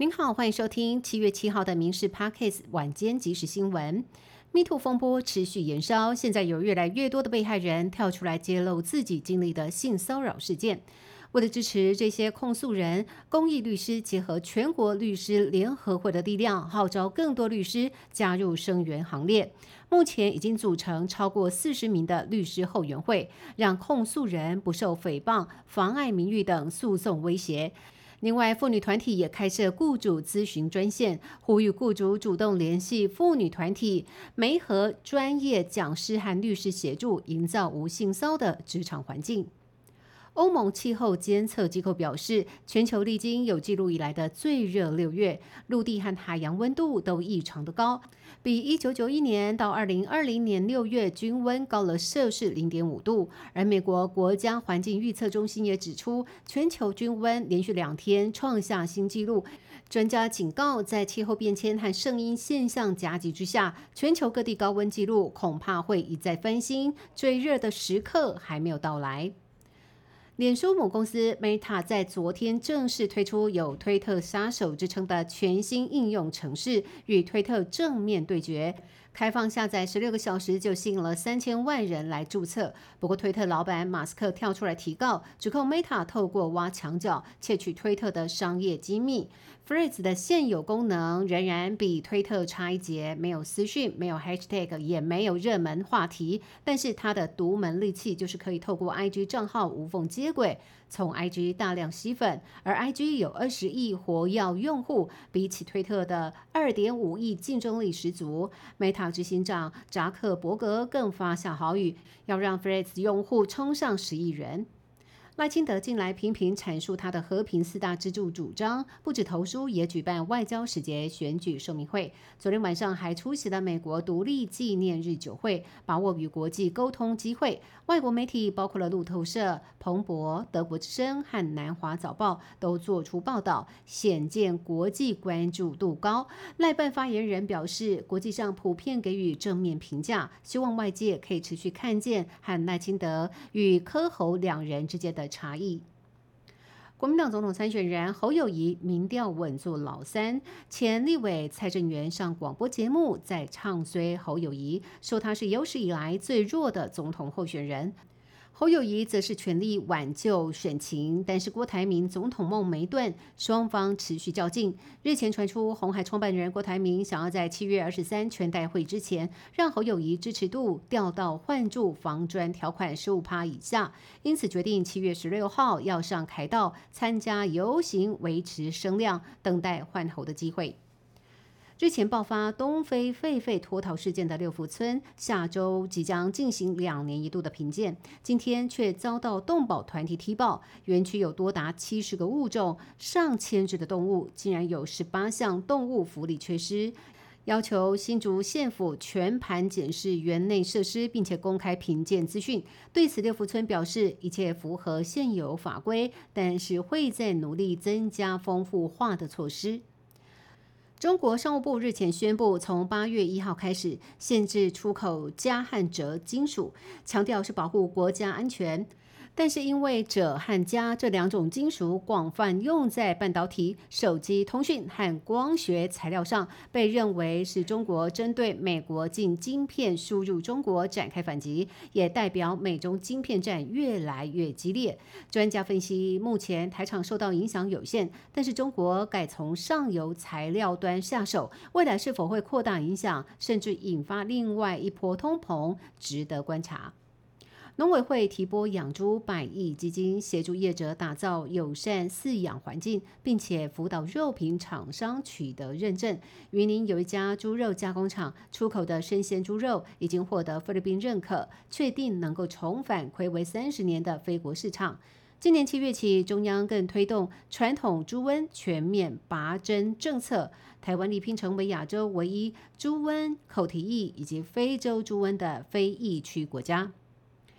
您好，欢迎收听七月七号的《民事 Parkes》晚间即时新闻。MeToo 风波持续延烧，现在有越来越多的被害人跳出来揭露自己经历的性骚扰事件。为了支持这些控诉人，公益律师结合全国律师联合会的力量，号召更多律师加入声援行列。目前已经组成超过四十名的律师后援会，让控诉人不受诽谤、妨碍名誉等诉讼威胁。另外，妇女团体也开设雇主咨询专线，呼吁雇主主动联系妇女团体，媒合专业讲师和律师协助，营造无性骚的职场环境。欧盟气候监测机构表示，全球历经有记录以来的最热六月，陆地和海洋温度都异常的高，比1991年到2020年六月均温高了摄氏0.5度。而美国国家环境预测中心也指出，全球均温连续两天创下新纪录。专家警告，在气候变迁和圣婴现象夹击之下，全球各地高温纪录恐怕会一再翻新，最热的时刻还没有到来。脸书母公司 Meta 在昨天正式推出有“推特杀手”之称的全新应用程式，与推特正面对决。开放下载十六个小时就吸引了三千万人来注册。不过，推特老板马斯克跳出来提告，指控 Meta 透过挖墙脚窃取推特的商业机密。Threads 的现有功能仍然比推特差一截，没有私讯，没有 Hashtag，也没有热门话题。但是它的独门利器就是可以透过 IG 账号无缝接轨。从 IG 大量吸粉，而 IG 有二十亿活跃用户，比起推特的二点五亿竞争力十足。Meta 执行长扎克伯格更发下豪语，要让 Threads 用户冲上十亿人。赖清德近来频频阐述他的和平四大支柱主张，不止投书，也举办外交使节、选举说明会。昨天晚上还出席了美国独立纪念日酒会，把握与国际沟通机会。外国媒体包括了路透社、彭博、德国之声和南华早报都做出报道，显见国际关注度高。赖办发言人表示，国际上普遍给予正面评价，希望外界可以持续看见和赖清德与柯侯两人之间的。差异。国民党总统参选人侯友谊民调稳坐老三，前立委蔡正元上广播节目在唱衰侯友谊，说他是有史以来最弱的总统候选人。侯友谊则是全力挽救选情，但是郭台铭总统梦没断，双方持续较劲。日前传出红海创办人郭台铭想要在七月二十三全代会之前，让侯友谊支持度掉到换住房砖条款十五趴以下，因此决定七月十六号要上凯道参加游行，维持声量，等待换侯的机会。日前爆发东非狒狒脱逃事件的六福村，下周即将进行两年一度的评鉴，今天却遭到动保团体踢爆，园区有多达七十个物种、上千只的动物，竟然有十八项动物福利缺失，要求新竹县府全盘检视园内设施，并且公开评鉴资讯。对此，六福村表示一切符合现有法规，但是会在努力增加丰富化的措施。中国商务部日前宣布，从八月一号开始限制出口镓和锗金属，强调是保护国家安全。但是因为锗和镓这两种金属广泛用在半导体、手机通讯和光学材料上，被认为是中国针对美国进晶片输入中国展开反击，也代表美中晶片战越来越激烈。专家分析，目前台厂受到影响有限，但是中国改从上游材料端下手，未来是否会扩大影响，甚至引发另外一波通膨，值得观察。农委会提拨养猪百亿基金，协助业者打造友善饲养环境，并且辅导肉品厂商取得认证。云林有一家猪肉加工厂出口的生鲜猪肉已经获得菲律宾认可，确定能够重返魁违三十年的非国市场。今年七月起，中央更推动传统猪瘟全面拔针政策，台湾力拼成为亚洲唯一猪瘟、口蹄疫以及非洲猪瘟的非疫区国家。